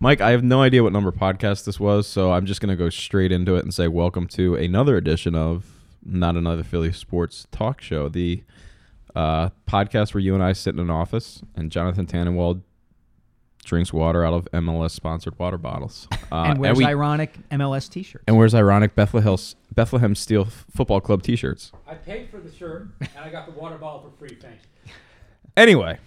Mike, I have no idea what number podcast this was, so I'm just going to go straight into it and say welcome to another edition of Not Another Philly Sports Talk Show, the uh, podcast where you and I sit in an office and Jonathan Tannenwald drinks water out of MLS sponsored water bottles. Uh, and wears we- ironic MLS T-shirts. and wears ironic Bethlehem, Bethlehem Steel Football Club t shirts. I paid for the shirt and I got the water bottle for free. Thanks. Anyway,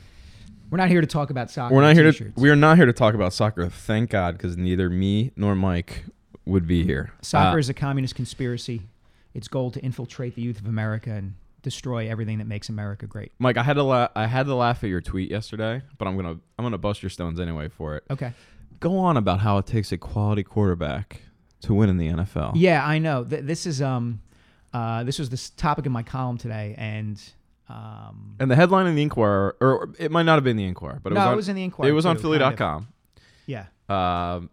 We're not here to talk about soccer. we're not here to T-shirts. we are not here to talk about soccer. Thank God, because neither me nor Mike would be here. Soccer Uh, is a communist conspiracy. Its goal to infiltrate the youth of America and destroy everything that makes America great. Mike, I had to la- I had to laugh at your tweet yesterday, but I'm gonna I'm gonna bust your stones anyway for it. Okay. Go on about how it takes a quality quarterback to win in the NFL. Yeah, I know. Th- this is um, uh, this was the topic of my column today, and um, And the headline in the Inquirer, or it might not have been the Inquirer, but it no, was on, it was in the Inquirer. it was on too, of. Philly.com. Yeah. Um,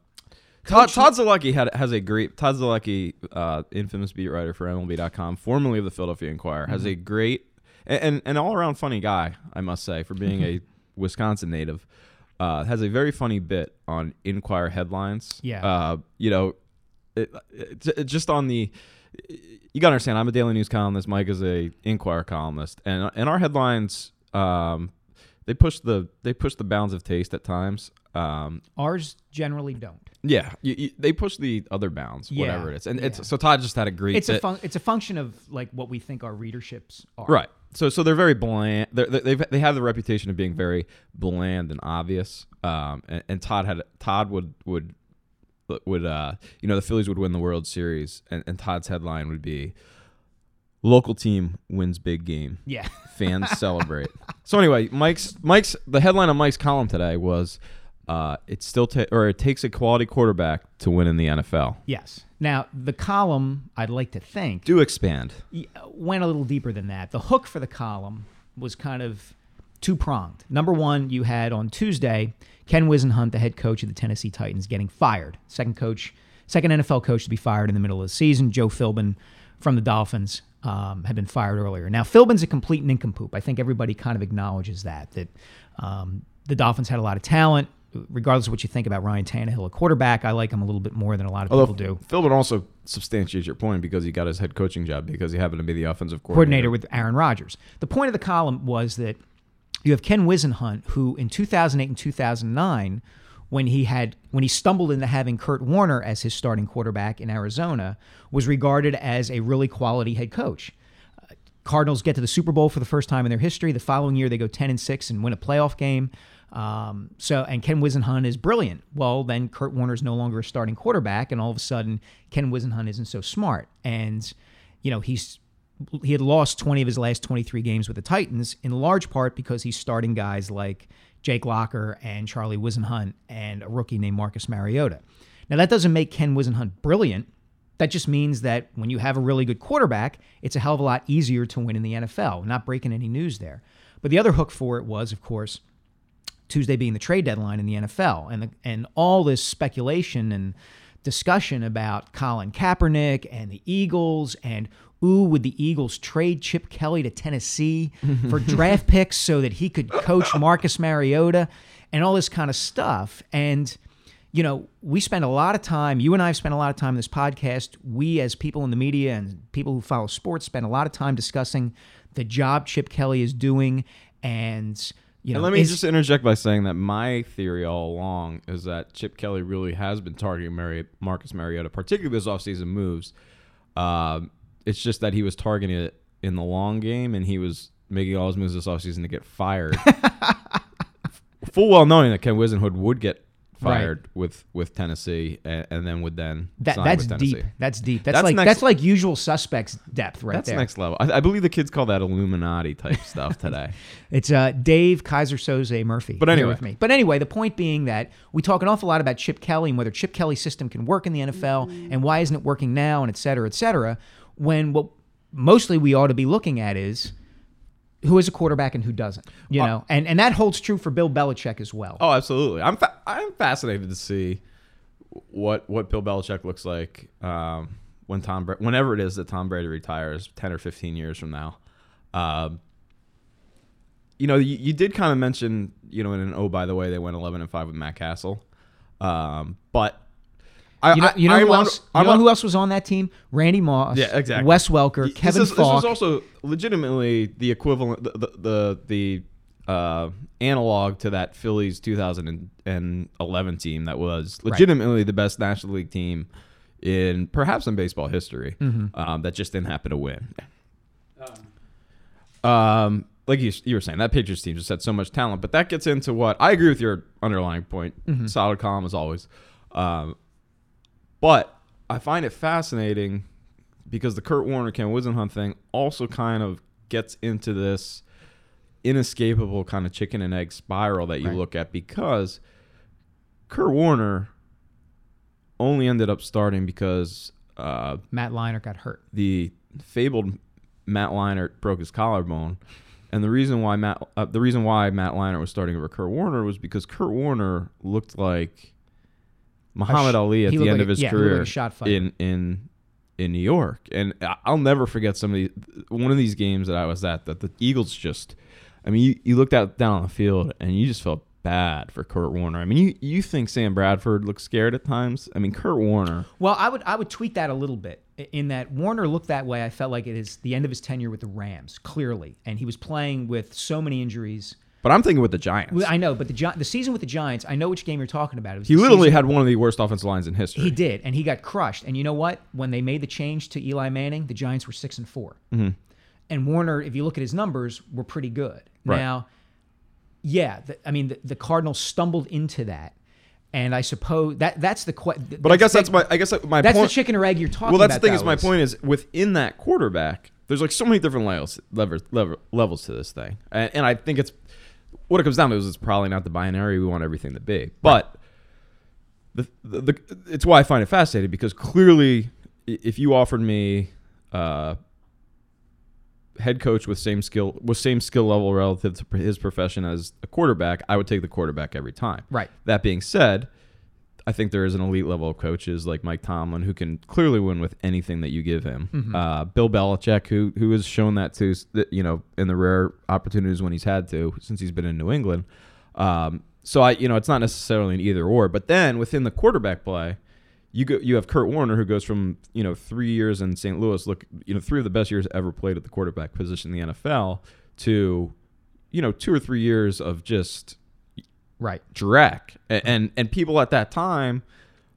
Todd, Todd Zolecki had has a great Todd Zolecki, uh, infamous beat writer for MLB.com, formerly of the Philadelphia Inquirer, has Mm-hmm. a great and, and an all around funny guy, I must say, for being a Wisconsin native. Uh, has a very funny bit on Inquirer headlines. Yeah. Uh, you know, it, it, it- just on the. You gotta understand, I'm a Daily News columnist. Mike is a Inquirer columnist, and and our headlines, um, they push the they push the bounds of taste at times. Um, Ours generally don't. yeah, you, you, they push the other bounds, Yeah, whatever it is, and yeah. it's so Todd just had a great. It's a fun- it's a function of like what we think our readerships are. right. So so they're very bland. They're, they they've, they have the reputation of being very bland and obvious. Um, and, and Todd had Todd would would would uh you know the Phillies would win the World Series, and, and Todd's headline would be, "Local team wins big game." Yeah. fans celebrate. So anyway, Mike's Mike's the headline of Mike's column today was uh, it still ta- or it takes a quality quarterback to win in the NFL. yes. Now the column, I'd like to think, Do expand. went a little deeper than that. The hook for the column was kind of two pronged. Number one, you had on Tuesday Ken Whisenhunt, the head coach of the Tennessee Titans, getting fired. Second coach, second NFL coach to be fired in the middle of the season. Joe Philbin from the Dolphins um, had been fired earlier. Now Philbin's a complete nincompoop. I think everybody kind of acknowledges that that um, the Dolphins had a lot of talent. Regardless of what you think about Ryan Tannehill, a quarterback, I like him a little bit more than a lot of Although people do. Philbin also substantiates your point because he got his head coaching job because he happened to be the offensive coordinator coordinator. with Aaron Rodgers. The point of the column was that you have Ken Whisenhunt, who in 2008 and 2009, when he had when he stumbled into having Kurt Warner as his starting quarterback in Arizona, was regarded as a really quality head coach. Uh, Cardinals get to the Super Bowl for the first time in their history. The following year, they go 10 and six and win a playoff game. Um, so, and Ken Whisenhunt is brilliant. Well, then Kurt Warner is no longer a starting quarterback, and all of a sudden, Ken Whisenhunt isn't so smart. And you know, he's he had lost 20 of his last 23 games with the Titans in large part because he's starting guys like Jake Locker and Charlie Whitehurst and a rookie named Marcus Mariota. Now that doesn't make Ken Whisenhunt brilliant. That just means that when you have a really good quarterback, it's a hell of a lot easier to win in the NFL. Not breaking any news there. But the other hook for it was, of course, Tuesday being the trade deadline in the NFL, and the, and all this speculation and discussion about Colin Kaepernick and the Eagles, and ooh, would the Eagles trade Chip Kelly to Tennessee for draft picks so that he could coach Marcus Mariota, and all this kind of stuff, and you know, we spend a lot of time, you and I have spent a lot of time in this podcast. We, as people in the media and people who follow sports, spend a lot of time discussing the job Chip Kelly is doing. And, you know, And let me just interject by saying that my theory all along is that Chip Kelly really has been targeting Mari- Marcus Mariota, particularly his offseason moves. Um, it's just that he was targeting it in the long game, and he was making all his moves this offseason to get fired. Full well knowing that Ken Whisenhunt would get Right. fired with, with Tennessee, and, and then would then that, that's with Tennessee. deep. That's deep. That's, That's like next- that's like usual suspects depth right That's there. next level. I, I believe the kids call that Illuminati type stuff today. It's uh, Dave Keyser Soze Murphy. But anyway. with me. But anyway, the point being that we talk an awful lot about Chip Kelly and whether Chip Kelly's system can work in the NFL and why isn't it working now and et cetera, et cetera. When what mostly we ought to be looking at is who is a quarterback and who doesn't. You know, and and that holds true for Bill Belichick as well. Oh, absolutely. I'm fa- I'm fascinated to see what what Bill Belichick looks like um, when Tom Bra- whenever it is that Tom Brady retires, ten or fifteen years from now. Um, you know, you, you did kind of mention, you know, in an oh by the way, they went eleven and five with Matt Cassel. Um, but I, You know, I- you know I'm who on- else? You I'm know on- who else was on that team? Randy Moss. Yeah, exactly. Wes Welker, This Kevin is, this Faulk. is also legitimately the equivalent, the the the, the uh, analog to that Phillies 2011 team that was legitimately the best National League team in perhaps in baseball history. Mm-hmm. Um, that just didn't happen to win. Um, Um, like you, you were saying, that Patriots team just had so much talent. But that gets into what I agree with your underlying point. Solid column as always. Um, but I find it fascinating because the Kurt Warner Ken Whisenhunt thing also kind of gets into this inescapable kind of chicken and egg spiral that you Right. look at because Kurt Warner only ended up starting because uh, Matt Leinart got hurt. the fabled Matt Leinart broke his collarbone, and the reason why Matt uh, the reason why Matt Leinart was starting over Kurt Warner was because Kurt Warner looked like Muhammad Ali at the end like of a- his yeah, like career shot in in in New York, and I'll never forget some of the one of these games that I was at that the Eagles just. I mean, you, you looked out down on the field and you just felt bad for Kurt Warner. I mean, you, you think Sam Bradford looks scared at times. I mean, Kurt Warner. Well, I would I would tweak that a little bit in that Warner looked that way. I felt like it is the end of his tenure with the Rams, clearly, and he was playing with so many injuries. But I'm thinking with the Giants. Well, I know, but the Gi- the season with the Giants, I know which game you're talking about. It was He literally had one of the worst offensive lines in history. He did, and he got crushed. And you know what? When they made the change to Eli Manning, the Giants were six and 4 Mm-hmm. And Warner, if you look at his numbers, were pretty good. Right. Now, yeah, the, I mean, the, the Cardinals stumbled into that, and I suppose that that's the question. But I guess that's my. I guess my that's point. the chicken or egg you're talking about. well, that's the thing. Is my point is within that quarterback, there's like so many different levels, levels, levels to this thing, and, and I think it's what it comes down to is it's probably not the binary we want everything to be, but the, the, the it's why I find it fascinating because clearly, if you offered me. Uh, head coach with same skill with same skill level relative to his profession as a quarterback, I would take the quarterback every time. Right. That being said, I think there is an elite level of coaches like Mike Tomlin who can clearly win with anything that you give him. Mm-hmm. Uh, Bill Belichick, who who has shown that too, you know, in the rare opportunities when he's had to since he's been in New England. Um, so I, you know, it's not necessarily an either or. But then within the quarterback play, you go, you have Kurt Warner who goes from you know three years in St. Louis, look, you know, three of the best years ever played at the quarterback position in the NFL, to you know two or three years of just right. Drek and, and and people at that time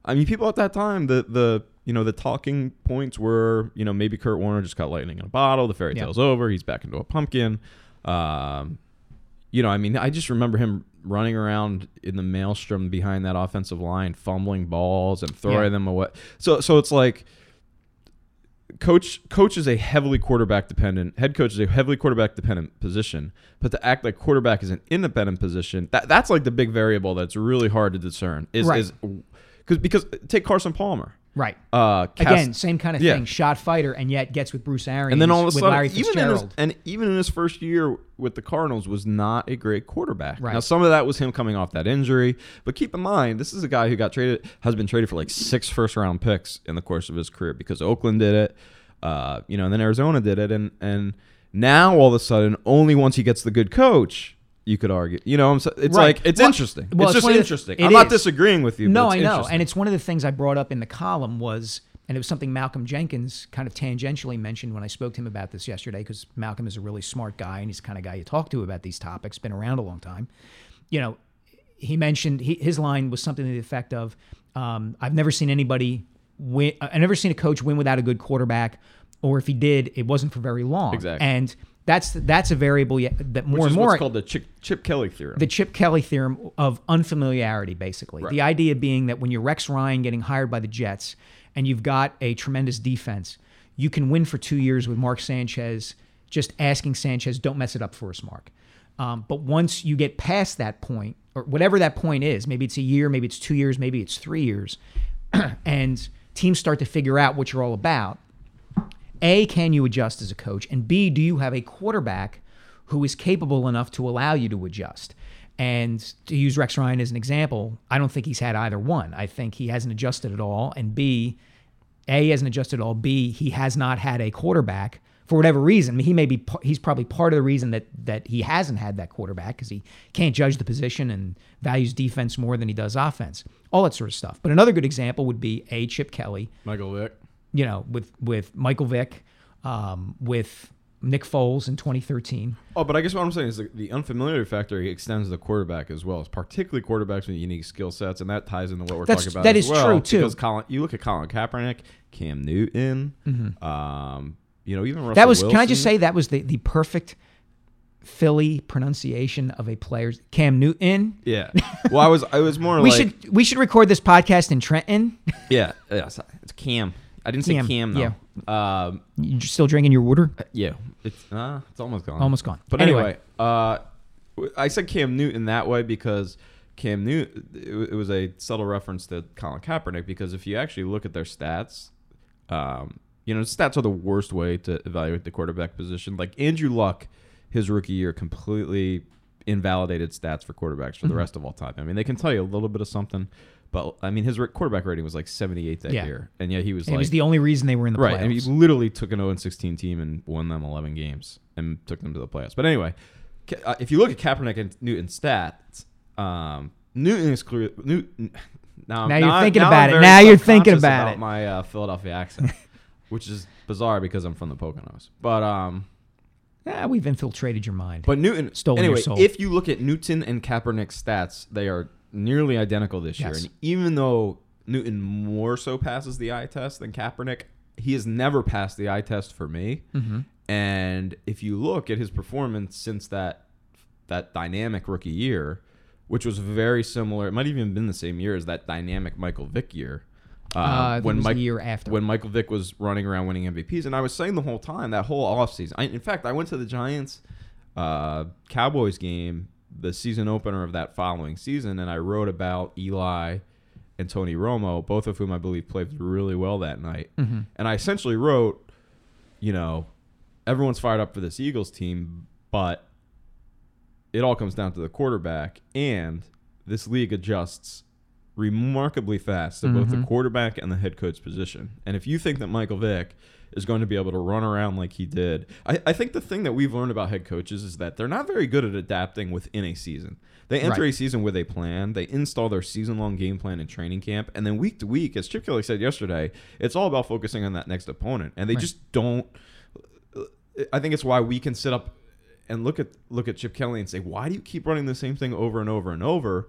i mean people at that time the the you know the talking points were you know maybe kurt warner just caught lightning in a bottle the fairy Yeah. tale's over he's back into a pumpkin um you know i mean i just remember him running around in the maelstrom behind that offensive line fumbling balls and throwing Yeah. them away so so it's like coach coach is a heavily quarterback dependent head coach is a heavily quarterback dependent position but to act like quarterback is an independent position that that's like the big variable that's really hard to discern is Right. is because because take Carson Palmer Right. uh cast- Again, same kind of Yeah. thing. Shot fighter, and yet gets with Bruce Arians and then all of a sudden Larry even in his, and even in his first year with the Cardinals was not a great quarterback Right. now some of that was him coming off that injury but keep in mind this is a guy who got traded has been traded for like six first round picks in the course of his career because Oakland did it uh, you know, and then Arizona did it, and and now all of a sudden, only once he gets the good coach, you could argue. You know, I'm so- it's Right. like it's Well- interesting. well, it's it's just of the- interesting. it I'm not disagreeing with you. no, I know, and it's one of the things I brought up in the column was, and it was something Malcolm Jenkins kind of tangentially mentioned when I spoke to him about this yesterday, because Malcolm is a really smart guy and he's the kind of guy you talk to about these topics. Been around a long time, you know. He mentioned he, his line was something to the effect of, um, "I've never seen anybody win. I've never seen a coach win without a good quarterback, or if he did, it wasn't for very long." Exactly. And that's that's a variable yet that more and more what's called the Chip, Chip Kelly theorem. the Chip Kelly theorem of unfamiliarity, basically. Right. The idea being that when you're Rex Ryan getting hired by the Jets and you've got a tremendous defense, you can win for two years with Mark Sanchez, just asking Sanchez, don't mess it up for us, Mark. Um, but once you get past that point, or whatever that point is, maybe it's a year, maybe it's two years, maybe it's three years, and teams start to figure out what you're all about, a, can you adjust as a coach? And B, do you have a quarterback who is capable enough to allow you to adjust? And to use Rex Ryan as an example, I don't think he's had either one. I think he hasn't adjusted at all. And B, A, hasn't adjusted at all. B, he has not had a quarterback for whatever reason. I mean, he may be he's probably part of the reason that that he hasn't had that quarterback because he can't judge the position and values defense more than he does offense. All that sort of stuff. But another good example would be a Chip Kelly. Michael Vick. You know, with with Michael Vick, um, with Nick Foles in 2013. Oh, but I guess what I'm saying is the, the unfamiliarity factor extends to the quarterback as well, particularly quarterbacks with unique skill sets, and that ties into what we're That's- talking about. that as is well, true, too. Because Colin, you look at Colin Kaepernick, Cam Newton, um, you know, even Russell that was. Can I just say that was the the perfect Philly pronunciation of a player's Cam Newton. Yeah. Well, I was I was more We like should we should record this podcast in Trenton. yeah, yeah, it's- Cam. I didn't say Cam, Cam, though. Um, You still drinking your water? yeah, it's uh, it's almost gone. Almost gone. But Anyway. anyway, uh, I said Cam Newton that way because Cam Newton, it, it was a subtle reference to Colin Kaepernick because if you actually look at their stats, um, you know, stats are the worst way to evaluate the quarterback position. Like Andrew Luck, his rookie year completely invalidated stats for quarterbacks for the Mm-hmm. rest of all time. I mean, they can tell you a little bit of something, but I mean, his quarterback rating was like 78 that Yeah. year, and yet he was like it was the only reason they were in the right, playoffs. and he literally took an 0 16 team and won them 11 games and took them to the playoffs. But anyway, uh, if you look at Kaepernick and Newton stats, um, Newton is clear. Newton, now, Now you're thinking now about I'm it. Now you're thinking self-conscious about it. My uh, Philadelphia accent, which is bizarre because I'm from the Poconos. But um, Ah, we've infiltrated your mind. but Newton. Stolen your anyway, soul. if you look at Newton and Kaepernick's stats, they are nearly identical this year. Yes. And even though Newton more so passes the eye test than Kaepernick, he has never passed the eye test for me. Mm-hmm. And if you look at his performance since that that dynamic rookie year, which was very similar, it might have even been the same year as that dynamic Michael Vick year. Uh, I think it was the Mike- year after. when Michael Vick was running around winning MVPs. And I was saying the whole time, that whole offseason. I, in fact, I went to the Giants uh, Cowboys game, the season opener of that following season, and I wrote about Eli and Tony Romo, both of whom I believe played really well that night. Mm-hmm. And I essentially wrote, you know, everyone's fired up for this Eagles team, but it all comes down to the quarterback, and this league adjusts remarkably fast to both the mm-hmm. quarterback and the head coach position. And if you think that Michael Vick is going to be able to run around like he did, I, I think the thing that we've learned about head coaches is that they're not very good at adapting within a season. They enter Right. a season with a plan, they install their season long game plan in training camp, and then week to week, as Chip Kelly said yesterday, it's all about focusing on that next opponent. And they Right. just don't I think it's why we can sit up and look at look at Chip Kelly and say, why do you keep running the same thing over and over and over?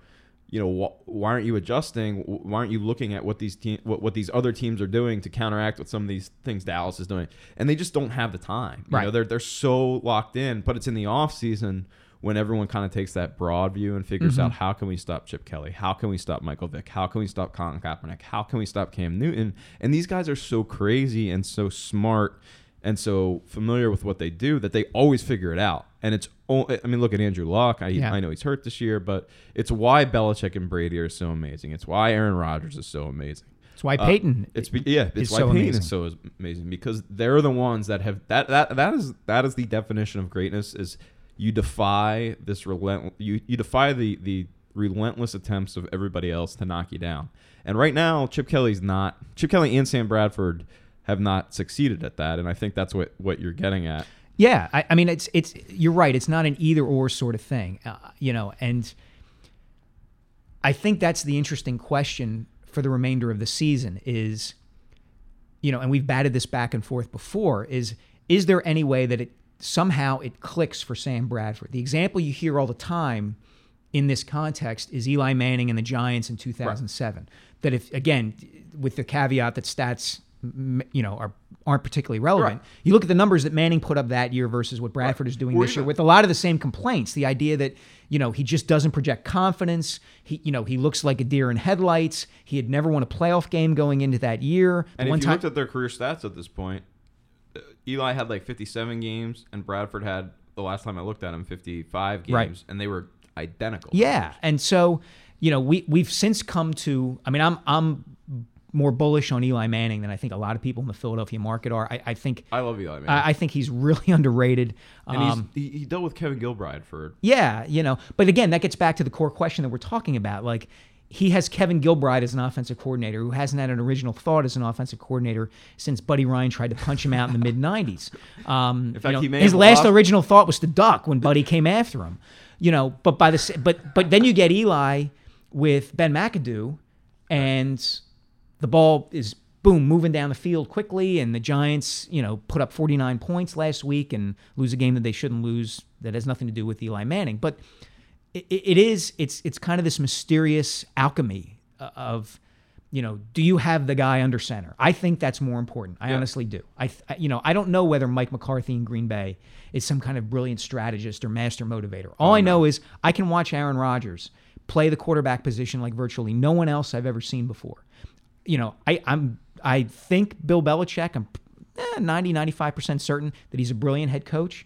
You know, wh- why aren't you adjusting? Why aren't you looking at what these te- what, what these other teams are doing to counteract what some of these things Dallas is doing? And they just don't have the time. You know, Right. they're they're so locked in. But it's in the off season when everyone kind of takes that broad view and figures mm-hmm. out how can we stop Chip Kelly? How can we stop Michael Vick? How can we stop Colin Kaepernick? How can we stop Cam Newton? And these guys are so crazy and so smart and so familiar with what they do that they always figure it out. And it's, I mean, look at Andrew Luck. I, Yeah. I know he's hurt this year, but it's why Belichick and Brady are so amazing. It's why Aaron Rodgers is so amazing. It's why Uh, Peyton. It's be, yeah, it's why so Peyton amazing. is so amazing because they're the ones that have that that that is that is the definition of greatness is you defy this relent you you defy the the relentless attempts of everybody else to knock you down. And right now, Chip Kelly's not Chip Kelly and Sam Bradford have not succeeded at that, and I think that's what what you're getting at. Yeah, I, I mean, it's it's you're right. It's not an either or sort of thing, uh, you know. And I think that's the interesting question for the remainder of the season is, you know, and we've batted this back and forth before. Is is there any way that it somehow it clicks for Sam Bradford? The example you hear all the time in this context is Eli Manning and the Giants in 2007. That if again, with the caveat that stats, you know, are aren't particularly relevant. Right. You look at the numbers that Manning put up that year versus what Bradford is doing this year with a lot of the same complaints. The idea that you know he just doesn't project confidence. He you know he looks like a deer in headlights. He had never won a playoff game going into that year. The And if you time, looked at their career stats at this point, uh, Eli had like 57 games, and Bradford had the last time I looked at him 55 games, Right. and they were identical. Yeah, and so you know we we've since come to. I mean, I'm I'm more bullish on Eli Manning than I think a lot of people in the Philadelphia market are. I, I think I love Eli, man. I, I think he's really underrated. and Um, he's, he, he dealt with Kevin Gilbride for yeah, you know, but again, that gets back to the core question that we're talking about. Like he has Kevin Gilbride as an offensive coordinator who hasn't had an original thought as an offensive coordinator since Buddy Ryan tried to punch him out in the mid 90s. Um, In fact, you know, his last original thought was to duck when Buddy came after him. You know, but by the but but then you get Eli with Ben McAdoo, and the ball is boom moving down the field quickly, and the Giants you know put up 49 points last week and lose a game that they shouldn't lose that has nothing to do with Eli Manning, but it, it is it's it's kind of this mysterious alchemy uh, of you know do you have the guy under center? I think that's more important. I honestly do. I you know i don't know whether mike mccarthy in green bay is some kind of brilliant strategist or master motivator. All i know is i can watch aaron rodgers play the quarterback position like virtually no one else i've ever seen before you know i i'm i think bill belichick i'm eh, 90 95% certain that he's a brilliant head coach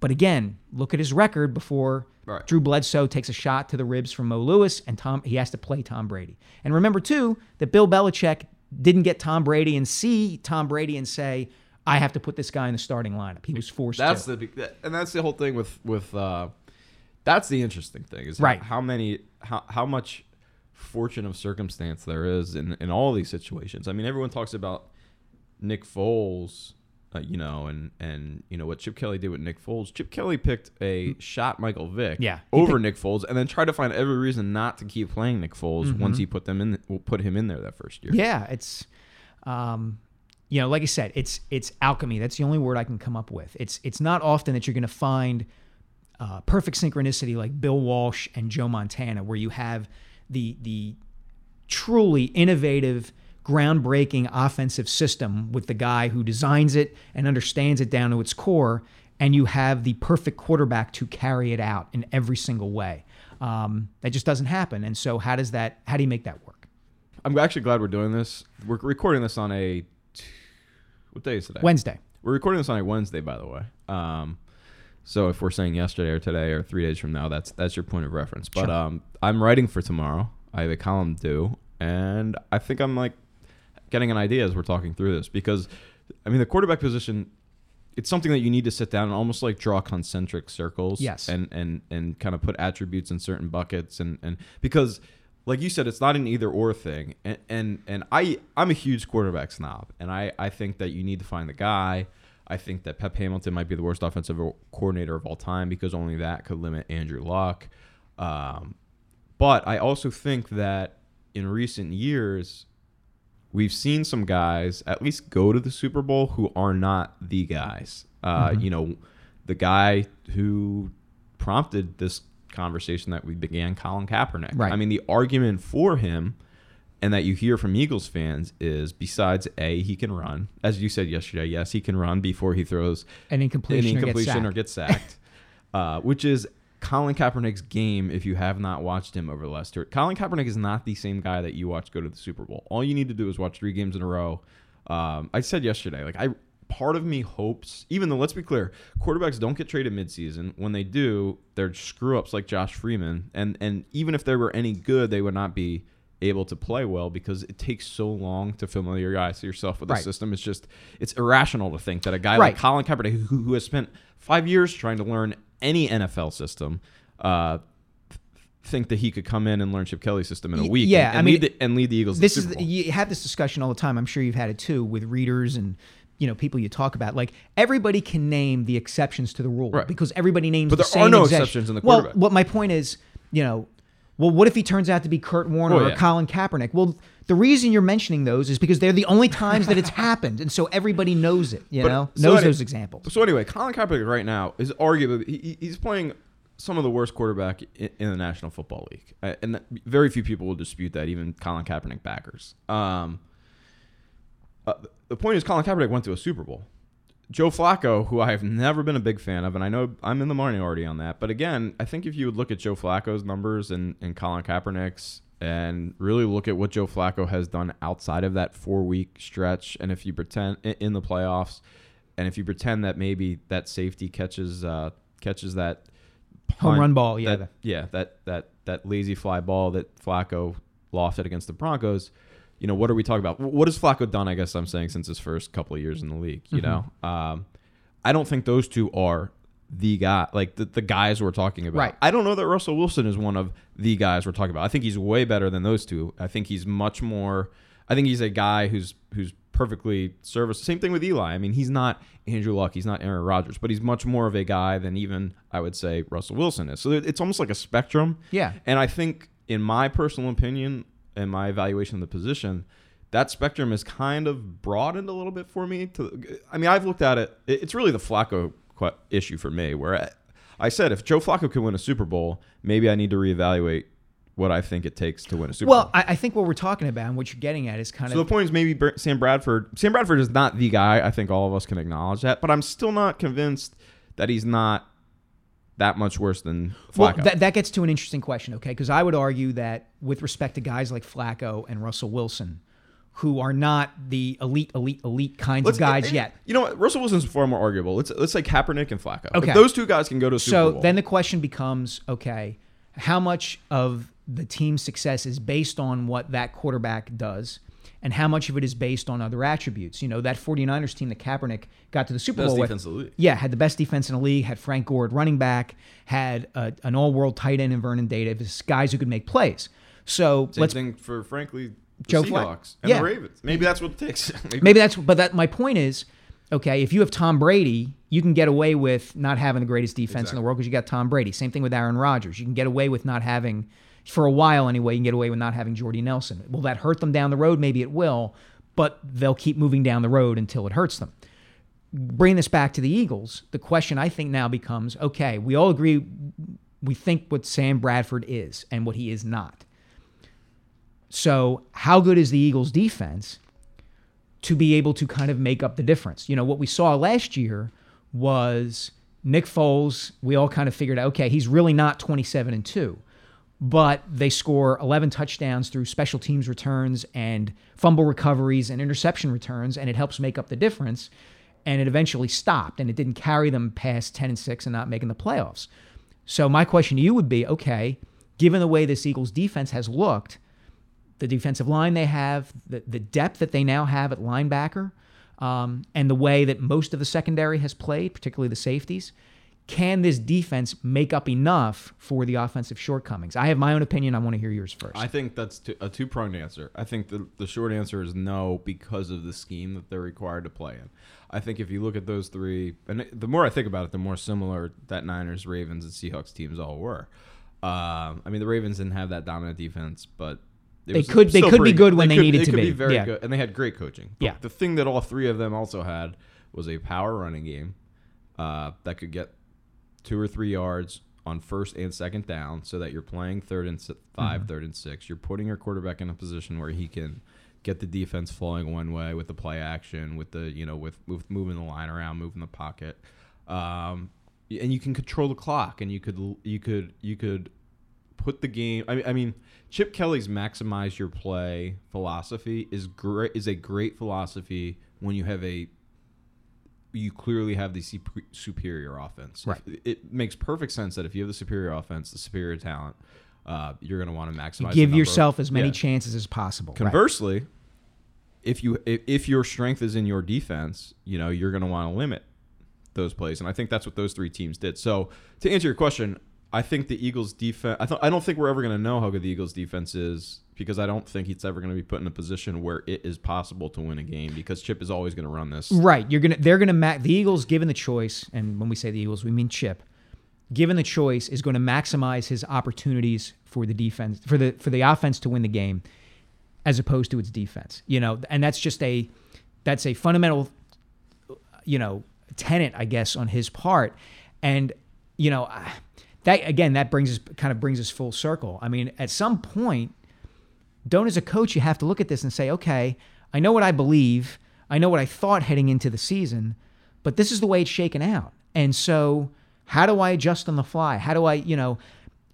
but again, look at his record before Right. Drew Bledsoe takes a shot to the ribs from Mo Lewis, and Tom he has to play Tom Brady. And remember too that Bill Belichick didn't get Tom Brady and see Tom Brady and say, "I have to put this guy in the starting lineup." He was forced That's to. the and that's the whole thing with with uh, that's the interesting thing is Right. how, how many how how much fortune of circumstance there is in in all these situations. I mean, everyone talks about Nick Foles, uh, you know, and and you know what Chip Kelly did with Nick Foles. Chip Kelly picked a shot Michael Vick, Yeah, over Nick Foles, and then tried to find every reason not to keep playing Nick Foles Mm-hmm. once he put them in put him in there that first year. Yeah, it's um you know, like I said, it's it's alchemy. That's the only word I can come up with. It's it's not often that you're going to find uh, perfect synchronicity like Bill Walsh and Joe Montana, where you have the the truly innovative, groundbreaking offensive system with the guy who designs it and understands it down to its core, and you have the perfect quarterback to carry it out in every single way. Um, that just doesn't happen. And so, how does that? How do you make that work? I'm actually glad we're doing this. We're recording this on a what day is today? Wednesday. We're recording this on a Wednesday, by the way. Um, so if we're saying yesterday or today or three days from now, that's that's your point of reference. But Sure. um, I'm writing for tomorrow. I have a column due, and I think I'm like getting an idea as we're talking through this because, I mean, the quarterback position. It's something that you need to sit down and almost like draw concentric circles. Yes. And and and kind of put attributes in certain buckets and and because like you said, it's not an either or thing. And and, and I I'm a huge quarterback snob, and I I think that you need to find the guy. I think that Pep Hamilton might be the worst offensive coordinator of all time because only that could limit Andrew Luck. Um, but I also think that in recent years, we've seen some guys at least go to the Super Bowl who are not the guys. Uh, You know, the guy who prompted this conversation that we began, Colin Kaepernick. Right. I mean, the argument for him and that you hear from Eagles fans is besides A, he can run. As you said yesterday, yes, he can run before he throws An an incompletion, incompletion or or get get sacked, uh, which is Colin Kaepernick's game. If you have not watched him over the last year, Colin Kaepernick is not the same guy that you watch go to the Super Bowl. All you need to do is watch three games in a row. Um, I said yesterday, like I, part of me hopes, even though let's be clear, quarterbacks don't get traded midseason. When they do, they're screw ups like Josh Freeman, and and even if they were any good, they would not be able to play well because it takes so long to familiarize yourself with the Right. system. It's just it's irrational to think that a guy Right. like Colin Kaepernick, who, who has spent five years trying to learn any NFL system, uh, think that he could come in and learn Chip Kelly's system in a week. yeah, and, I and mean, lead the, and lead the Eagles. this is Super the, Bowl. you have this discussion all the time. I'm sure you've had it too with readers and you know people you talk about. Like everybody can name the exceptions to the rule Right. because everybody names. But the there are no exception- exceptions in the Well, quarterback. what my point is, you know, well, what if he turns out to be Kurt Warner Oh, or. Colin Kaepernick? Well, the reason you're mentioning those is because they're the only times that it's happened, and so everybody knows it. You But- know, so knows any- those examples. So anyway, Colin Kaepernick right now is arguably he, he- he's playing some of the worst quarterback in, in the National Football League, Uh, and that, very few people will dispute that, even Colin Kaepernick backers. Um, uh, the point is, Colin Kaepernick went to a Super Bowl. Joe Flacco, who I have never been a big fan of, and I know I'm in the minority already on that, but again, I think if you would look at Joe Flacco's numbers and, and Colin Kaepernick's and really look at what Joe Flacco has done outside of that four week stretch, and if you pretend in- the playoffs, and if you pretend that maybe that safety catches uh, catches that Home run ball, yeah. that, yeah, that that that lazy fly ball that Flacco lofted against the Broncos. You know, what are we talking about? What has Flacco done? I guess I'm saying since his first couple of years in the league. You Mm-hmm. know, um, I don't think those two are the guy, like the, the guys we're talking about. Right. I don't know that Russell Wilson is one of the guys we're talking about. I think he's way better than those two. I think he's much more. I think he's a guy who's who's perfectly service. Same thing with Eli. I mean, he's not Andrew Luck, he's not Aaron Rodgers, but he's much more of a guy than even I would say Russell Wilson is. So it's almost like a spectrum. Yeah. And I think, in my personal opinion and my evaluation of the position, that spectrum is kind of broadened a little bit for me. To, I mean, I've looked at it. It's really the Flacco issue for me, where I, I said if Joe Flacco could win a Super Bowl, maybe I need to reevaluate what I think it takes to win a Super Well, Bowl. I, I think what we're talking about and what you're getting at is kind of So the point is maybe Sam Bradford. Sam Bradford is not the guy. I think all of us can acknowledge that, but I'm still not convinced that he's not that much worse than well, Flacco. that, that gets to an interesting question, okay? Because I would argue that with respect to guys like Flacco and Russell Wilson, who are not the elite, elite, elite kinds Let's- of guys and- yet. You know what? Russell Wilson's far more arguable. Let's let's say Kaepernick and Flacco. Okay. If those two guys can go to a Super So Bowl. then the question becomes, okay, how much of the team's success is based on what that quarterback does? And how much of it is based on other attributes? You know, that 49ers team that Kaepernick got to the Super Best Bowl with. defense in the league. Yeah, had the best defense in the league, had Frank Gore at running back, had a, an all world tight end in Vernon Davis, guys who could make plays. So Same let's thing for frankly the Joe Seahawks and Yeah. the Ravens. Maybe that's what it takes. Maybe, Maybe that's, but that my point is, okay, if you have Tom Brady, you can get away with not having the greatest defense in the world because you got Tom Brady. Same thing with Aaron Rodgers. You can get away with not having, for a while anyway, you can get away with not having Jordy Nelson. Will that hurt them down the road? Maybe it will, but they'll keep moving down the road until it hurts them. Bringing this back to the Eagles, the question I think now becomes, okay, we all agree, we think what Sam Bradford is and what he is not. So, how good is the Eagles' defense? to be able to kind of make up the difference. You know, what we saw last year was Nick Foles, we all kind of figured out, okay, he's really not 27 and 2. But they score 11 touchdowns through special teams returns and fumble recoveries and interception returns, and it helps make up the difference. And it eventually stopped, and it didn't carry them past 10 and 6 and not making the playoffs. So, my question to you would be okay, given the way this Eagles defense has looked, the defensive line they have, the, the depth that they now have at linebacker, um, and the way that most of the secondary has played, particularly the safeties, can this defense make up enough for the offensive shortcomings? I have my own opinion. I want to hear yours first. I think that's a two pronged answer. I think the, the short answer is no because of the scheme that they're required to play in. I think if you look at those three, and the more I think about it, the more similar that Niners, Ravens, and Seahawks teams all were. Um, I mean, the Ravens didn't have that dominant defense, but it They could- they could be good when they could- needed to could be. very Yeah. good, and they had great coaching. But Yeah. the thing that all three of them also had was a power running game uh, that could get two or three yards on first and second down so that you're playing third and si- 5 third and six. You're putting your quarterback in a position where he can get the defense flowing one way with the play action, with the, you know, with, with moving the line around, moving the pocket. Um, and you can control the clock and you could, you could, you could put the game. I mean, I mean, Chip Kelly's maximize your play philosophy is great. Is a great philosophy when you have a you clearly have the superior offense. Right. It, makes perfect sense that if you have the superior offense, the superior talent, uh, you're going to want to maximize. the Give yourself as many Yeah. chances as possible. Right. Conversely, if you if, if your strength is in your defense, you know you're going to want to limit those plays, and I think that's what those three teams did. So to answer your question, I think the Eagles defense. I th- I don't think we're ever going to know how good the Eagles defense is because I don't think it's ever going to be put in a position where it is possible to win a game because Chip is always going to run this. Right. You're gonna. They're gonna. Ma- the Eagles, given the choice, and when we say the Eagles, we mean Chip. Given the choice, is going to maximize his opportunities for the defense, for the for the offense to win the game, as opposed to its defense. You know, and that's just a that's a fundamental, you know, tenet, I guess, on his part. And you know, I- that again, that brings us kind of brings us full circle. I mean, at some point, don't as a coach you have to look at this and say okay i know what i believe i know what i thought heading into the season but this is the way it's shaken out and so how do i adjust on the fly how do i you know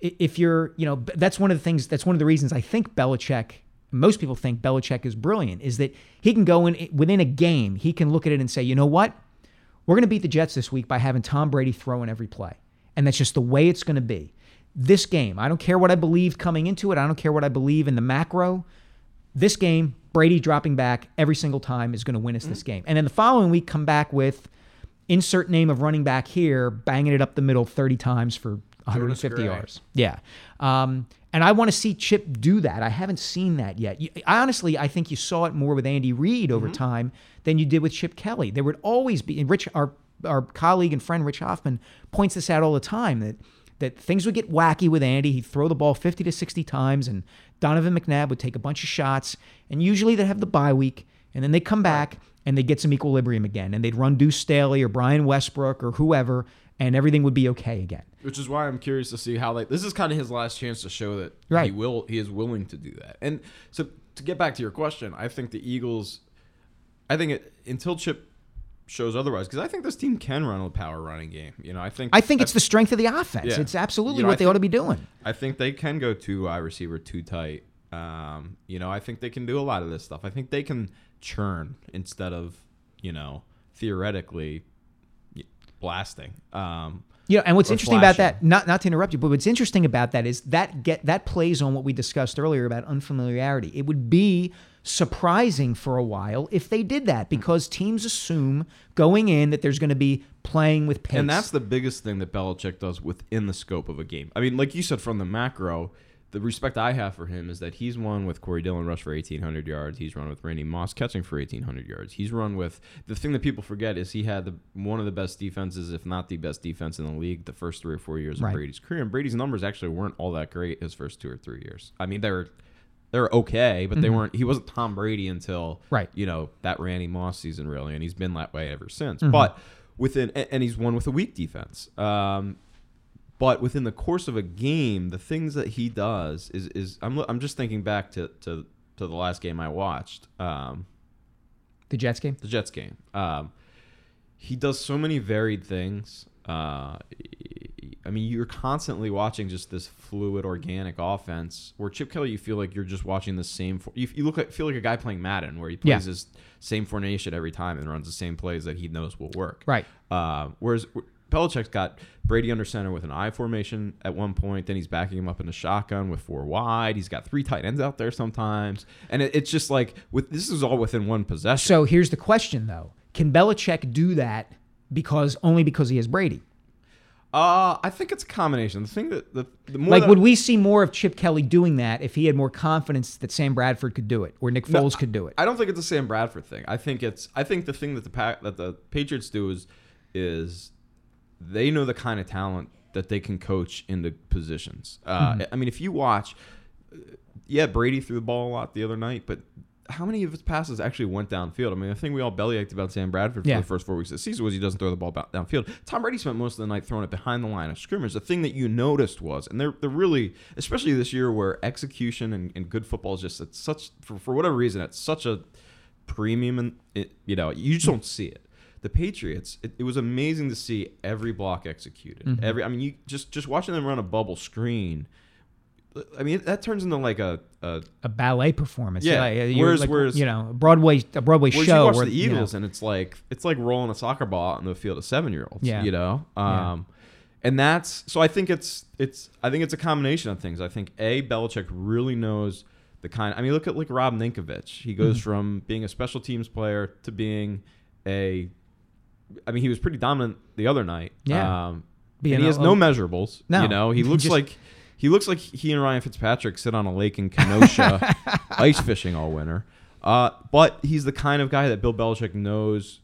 if you're you know that's one of the things that's one of the reasons i think Belichick most people think Belichick is brilliant is that he can go in within a game he can look at it and say you know what we're going to beat the Jets this week by having Tom Brady throw in every play. And that's just the way it's going to be. This game, I don't care what I believed coming into it. I don't care what I believe in the macro. This game, Brady dropping back every single time is going to win us this game. And then the following week, come back with insert name of running back here, banging it up the middle 30 times for 150 Gray. yards. Yeah. Um, and I want to see Chip do that. I haven't seen that yet. You, I honestly, I think you saw it more with Andy Reid over Mm-hmm. time than you did with Chip Kelly. There would always be, and Rich, our our colleague and friend Rich Hofmann points this out all the time that that things would get wacky with Andy. He'd throw the ball 50 to 60 times, and Donovan McNabb would take a bunch of shots, and usually they'd have the bye week, and then they'd come back and they'd get some equilibrium again, and they'd run Deuce Staley or Brian Westbrook or whoever, and everything would be okay again. Which is why I'm curious to see how like this is kind of his last chance to show that he will he is willing to do that. And so to get back to your question, I think the Eagles I think it until Chip shows otherwise because I think this team can run a power running game. You know, I think I think it's the strength of the offense. Yeah. It's absolutely You know, what I they ought to be doing. I think they can go two wide receiver too tight. Um, you know, I think they can do a lot of this stuff. I think they can churn instead of, you know, theoretically blasting. Um, Yeah, and what's interesting about that, not not to interrupt you, but what's interesting about that is that get that plays on what we discussed earlier about unfamiliarity. It would be surprising for a while if they did that hmm. because teams assume going in that there's going to be playing with pace. And that's the biggest thing that Belichick does within the scope of a game. I mean, like you said, from the macro, the respect I have for him is that he's won with Corey Dillon rush for 1,800 yards. He's run with Randy Moss catching for 1,800 yards. He's run with the thing that people forget is he had the, one of the best defenses, if not the best defense in the league, the first three or four years Right. of Brady's career. And Brady's numbers actually weren't all that great his first two or three years. I mean, they were they were okay, but they weren't. He wasn't Tom Brady until Mm-hmm. Right. You know that Randy Moss season really, and he's been that way ever since. Mm-hmm. But within and and he's won with a weak defense. Um, but within the course of a game, the things that he does is is I'm I'm just thinking back to to, to the last game I watched, um, the Jets game. the Jets game. Um, he does so many varied things. Uh, I mean, you're constantly watching just this fluid, organic offense. Where Chip Kelly, you feel like you're just watching the same. For, you, you look like feel like a guy playing Madden, where he Yeah. plays his same formation every time and runs the same plays that he knows will work. Right. Uh, whereas Belichick's got Brady under center with an I formation at one point. Then he's backing him up in a shotgun with four wide. He's got three tight ends out there sometimes, and it, it's just like with this is all within one possession. So here's the question though: Can Belichick do that because only because he has Brady? Uh, I think it's a combination. The thing that the, the more Like, that- would we see more of Chip Kelly doing that if he had more confidence that Sam Bradford could do it or Nick No, Foles could do it? I don't think it's a Sam Bradford thing. I think it's I think the thing that the Pa- that the Patriots do is is they know the kind of talent that they can coach into positions. Uh, I mean, if you watch, uh, yeah, Brady threw the ball a lot the other night, but how many of his passes actually went downfield? I mean, the thing we all bellyached about Sam Bradford for Yeah. the first four weeks of the season was he doesn't throw the ball ba- downfield. Tom Brady spent most of the night throwing it behind the line of scrimmage. The thing that you noticed was, and they're they're really, especially this year where execution and, and good football is just at such for, for whatever reason it's such a premium and it, you know you just don't see it. The Patriots, it, it was amazing to see every block executed. Mm-hmm. Every, I mean, you just just watching them run a bubble screen. I mean, that turns into like a, a a ballet performance. Yeah. you're Whereas- like, whereas- you know, a Broadway a Broadway Whereas show. you watch where, the you know, Eagles, and it's like it's like rolling a soccer ball out in the field of seven year olds. Yeah. you know. Yeah. Um, and that's so. I think it's it's. I think it's a combination of things. I think a Belichick really knows the kind. I mean, look at like Rob Ninkovich. He goes Mm-hmm. from being a special teams player to being a. I mean, he was pretty dominant the other night. Yeah. Um, and he has no measurables. No. You know, he looks Just- like he looks like he and Ryan Fitzpatrick sit on a lake in Kenosha, ice fishing all winter. Uh, but he's the kind of guy that Bill Belichick knows.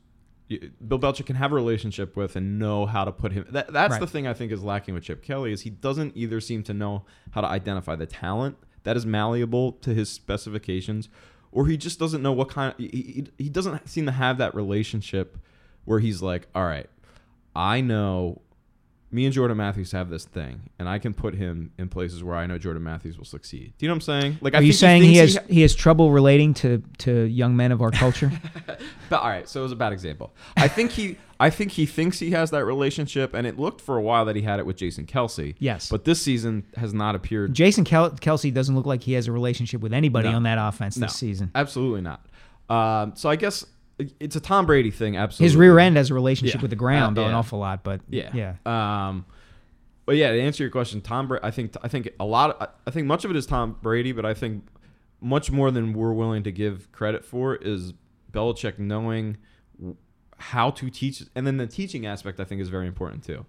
Bill Belichick can have a relationship with and know how to put him. That, that's Right. the thing I think is lacking with Chip Kelly is he doesn't either seem to know how to identify the talent that is malleable to his specifications, or he just doesn't know what kind. Of, he, he, he doesn't seem to have that relationship where he's like, all right, I know me and Jordan Matthews have this thing, and I can put him in places where I know Jordan Matthews will succeed. Do you know what I'm saying? Like, I Are you think saying he has he, has trouble relating to to young men of our culture? But all right, so it was a bad example. I think he, I think he thinks he has that relationship, and it looked for a while that he had it with Jason Kelce. Yes. but this season has not appeared. Jason Kel- Kelce doesn't look like he has a relationship with anybody No. on that offense No, this season. absolutely not. Um, so I guess it's a Tom Brady thing. Absolutely, His rear end has a relationship Yeah. with the ground Uh, an awful lot, but Yeah, yeah. Um, but yeah, to answer your question, Tom Brady. I think I think a lot. Of, I think much of it is Tom Brady, but I think much more than we're willing to give credit for is Belichick knowing how to teach, and then the teaching aspect I think is very important too.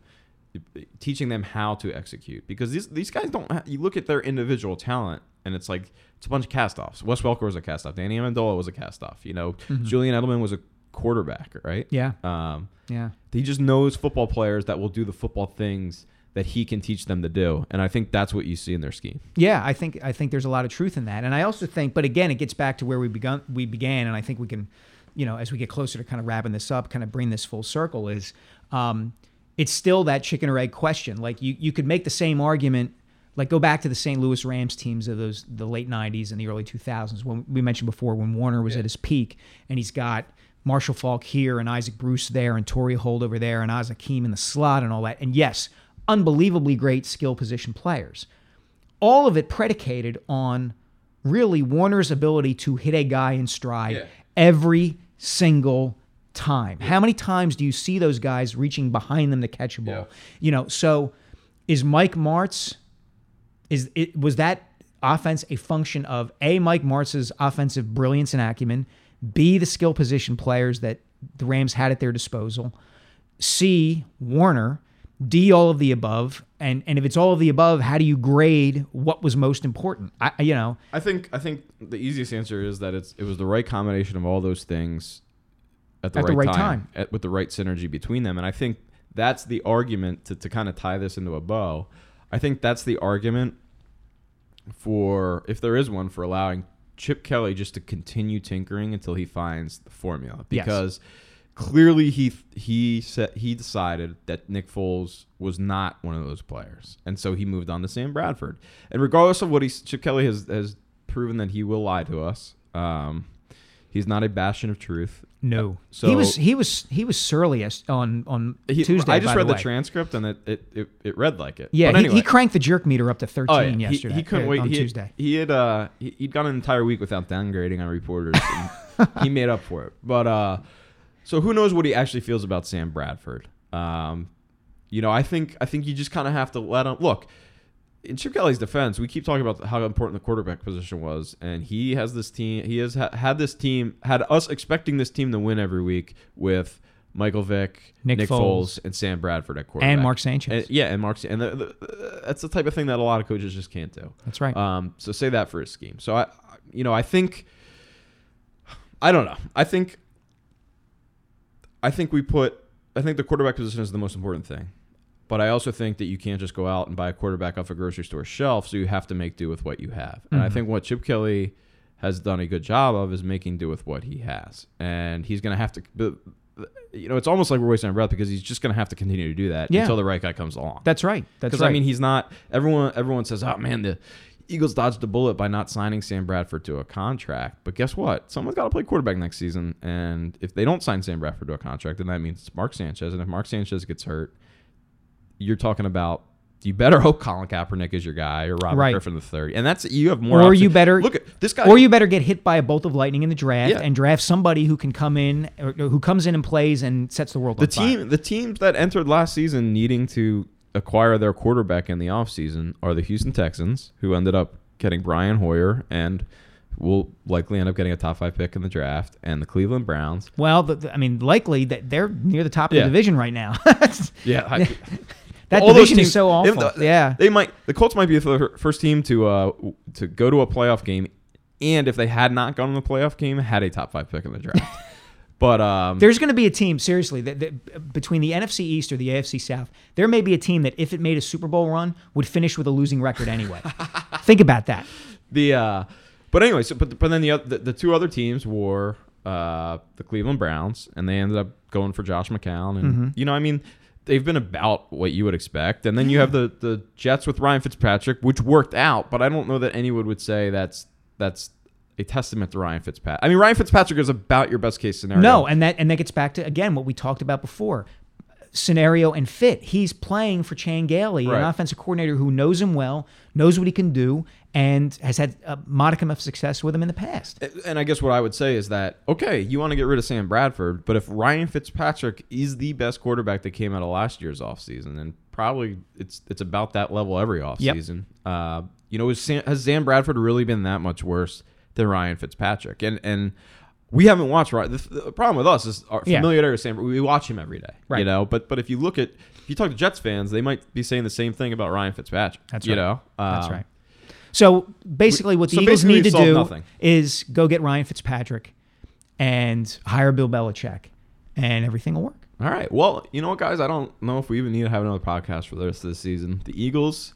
Teaching them how to execute because these these guys don't. Ha- you look at their individual talent, and it's like it's a bunch of cast-offs. Wes Welker was a cast-off. Danny Amendola was a cast-off. You know, Julian Edelman was a quarterback, right? Yeah. Um, Yeah. he just knows football players that will do the football things that he can teach them to do, and I think that's what you see in their scheme. Yeah, I think I think there's a lot of truth in that, and I also think, but again, it gets back to where we begun. We began, and I think we can, you know, as we get closer to kind of wrapping this up, kind of bring this full circle. Is um, it's still that chicken or egg question? Like you, you could make the same argument. Like go back to the St. Louis Rams teams of those the late '90s and the early 2000s when we mentioned before when Warner was at his peak, and he's got Marshall Faulk here and Isaac Bruce there and Torry Holt over there and Az Hakim in the slot and all that. And yes, unbelievably great skill position players all of it predicated on really Warner's ability to hit a guy in stride Yeah. every single time. How many times do you see those guys reaching behind them to catch a ball? Yeah. You know, so is Mike Martz is it was that offense a function of A Mike Martz's offensive brilliance and acumen, B the skill position players that the Rams had at their disposal, C Warner, D all of the above, and and if it's all of the above, how do you grade what was most important? I you know, I think I think the easiest answer is that it's it was the right combination of all those things at the, At right, the right time, time. At, with the right synergy between them, and I think that's the argument to to kind of tie this into a bow. I think that's the argument for if there is one for allowing Chip Kelly just to continue tinkering until he finds the formula Yes. because clearly he he said he decided that Nick Foles was not one of those players, and so he moved on to Sam Bradford. And regardless of what he Chip Kelly has has proven that he will lie to us. Um, he's not a bastion of truth. No. So- he was he was he was surly as- on on He- Tuesday. I just by read the, way. transcript and it, it, it, it read like it. Yeah, But he, anyway. he cranked the jerk meter up to 13 Oh, yeah. He- yesterday. He, couldn't uh, wait on he, Tuesday. He had uh he, he'd gone an entire week without downgrading on reporters. And he made up for it. But uh, so who knows what he actually feels about Sam Bradford? Um, you know, I think I think you just kind of have to let him look. In Chip Kelly's defense, we keep talking about how important the quarterback position was, and he has this team. He has ha- had this team, had us expecting this team to win every week with Michael Vick, Nick Nick, Foles. Foles. and Sam Bradford at quarterback, And Mark Sanchez. And- yeah, and Mark, and the, the, that's the type of thing that a lot of coaches just can't do. That's right. Um, so say that for his scheme. So I, you know, I think, I don't know. I think, I think we put, I think the quarterback position is the most important thing. But I also think that you can't just go out and buy a quarterback off a grocery store shelf. So you have to make do with what you have. And I Mm-hmm. think what Chip Kelly has done a good job of is making do with what he has. And he's going to have to, you know, it's almost like we're wasting our breath because he's just going to have to continue to do that Yeah. until the right guy comes along. That's right. That's Because right. I mean, he's not. Everyone, everyone says, "Oh man, the Eagles dodged a bullet by not signing Sam Bradford to a contract." But guess what? Someone's got to play quarterback next season, and if they don't sign Sam Bradford to a contract, then that means it's Mark Sanchez. And if Mark Sanchez gets hurt, you're talking about. You better hope Colin Kaepernick is your guy or Robert Right. Griffin the third, and that's you have more. or options. you better look at this guy. or you better get hit by a bolt of lightning in the draft Yeah. and draft somebody who can come in who comes in and plays and sets the world the on fire. team the teams that entered last season needing to acquire their quarterback in the offseason are the Houston Texans, who ended up getting Brian Hoyer and will likely end up getting a top five pick in the draft, and the Cleveland Browns. Well, the, the- I mean, likely that they're near the top of Yeah. the division right now. Yeah, I, that all division is so awful. they- yeah. they might. The Colts might be the first team to uh, to go to a playoff game, and if they had not gone to the playoff game, had a top five pick in the draft. but um, There's going to be a team, seriously, that, that between the NFC East or the AFC South, there may be a team that, if it made a Super Bowl run, would finish with a losing record anyway. Think about that. the uh but anyway so but, but then the, the the two other teams were uh the Cleveland Browns and they ended up going for Josh McCown and Mm-hmm. you know I mean they've been about what you would expect and then you have the the Jets with Ryan Fitzpatrick which worked out but I don't know that anyone would say that's that's a testament to Ryan Fitzpatrick. I mean Ryan Fitzpatrick is about your best case scenario. No, and that and that gets back to again what we talked about before. Scenario and fit. He's playing for Chan Gailey, an offensive coordinator who knows him well, knows what he can do, and has had a modicum of success with him in the past. And I guess what I would say is that okay, you want to get rid of Sam Bradford, but if Ryan Fitzpatrick is the best quarterback that came out of last year's offseason, and probably it's it's about that level every offseason. Uh, you know, is Sam, has Sam Bradford really been that much worse than Ryan Fitzpatrick? And and we haven't watched right. The, the problem with us is our Yeah. familiarity with Sam. We watch him every day, right. you know. But but if you look at if you talk to Jets fans, they might be saying the same thing about Ryan Fitzpatrick. That's you right. know. That's right. So basically, what the so Eagles need to do nothing. is go get Ryan Fitzpatrick and hire Bill Belichick, and everything will work. All right. Well, you know what, guys? I don't know if we even need to have another podcast for the rest of the season. The Eagles.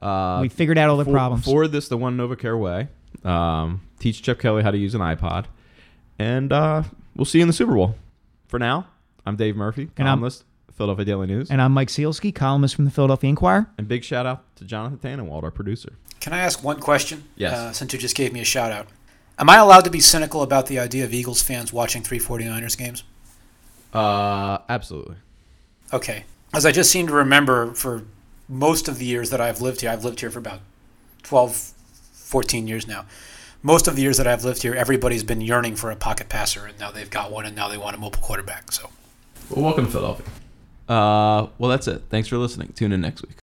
Uh, we figured out all the for- problems. Forward this the one NovaCare way. Um, teach Chip Kelly how to use an iPod, and uh, we'll see you in the Super Bowl. For now, I'm Dave Murphy, And I'm- Philadelphia Daily News, and, and I'm Mike Sielski, columnist from the Philadelphia Inquirer. And big shout out to Jonathan Tannenwald, our producer. Can I ask one question? Yes. Uh, since you just gave me a shout out. Am I allowed to be cynical about the idea of Eagles fans watching 349ers games? Uh, absolutely. Okay. As I just seem to remember for most of the years that I've lived here, I've lived here for about 12, 14 years now. Most of the years that I've lived here, everybody's been yearning for a pocket passer, and now they've got one, and now they want a mobile quarterback. So Well, welcome to Philadelphia. Uh, well, that's it. Thanks for listening. Tune in next week.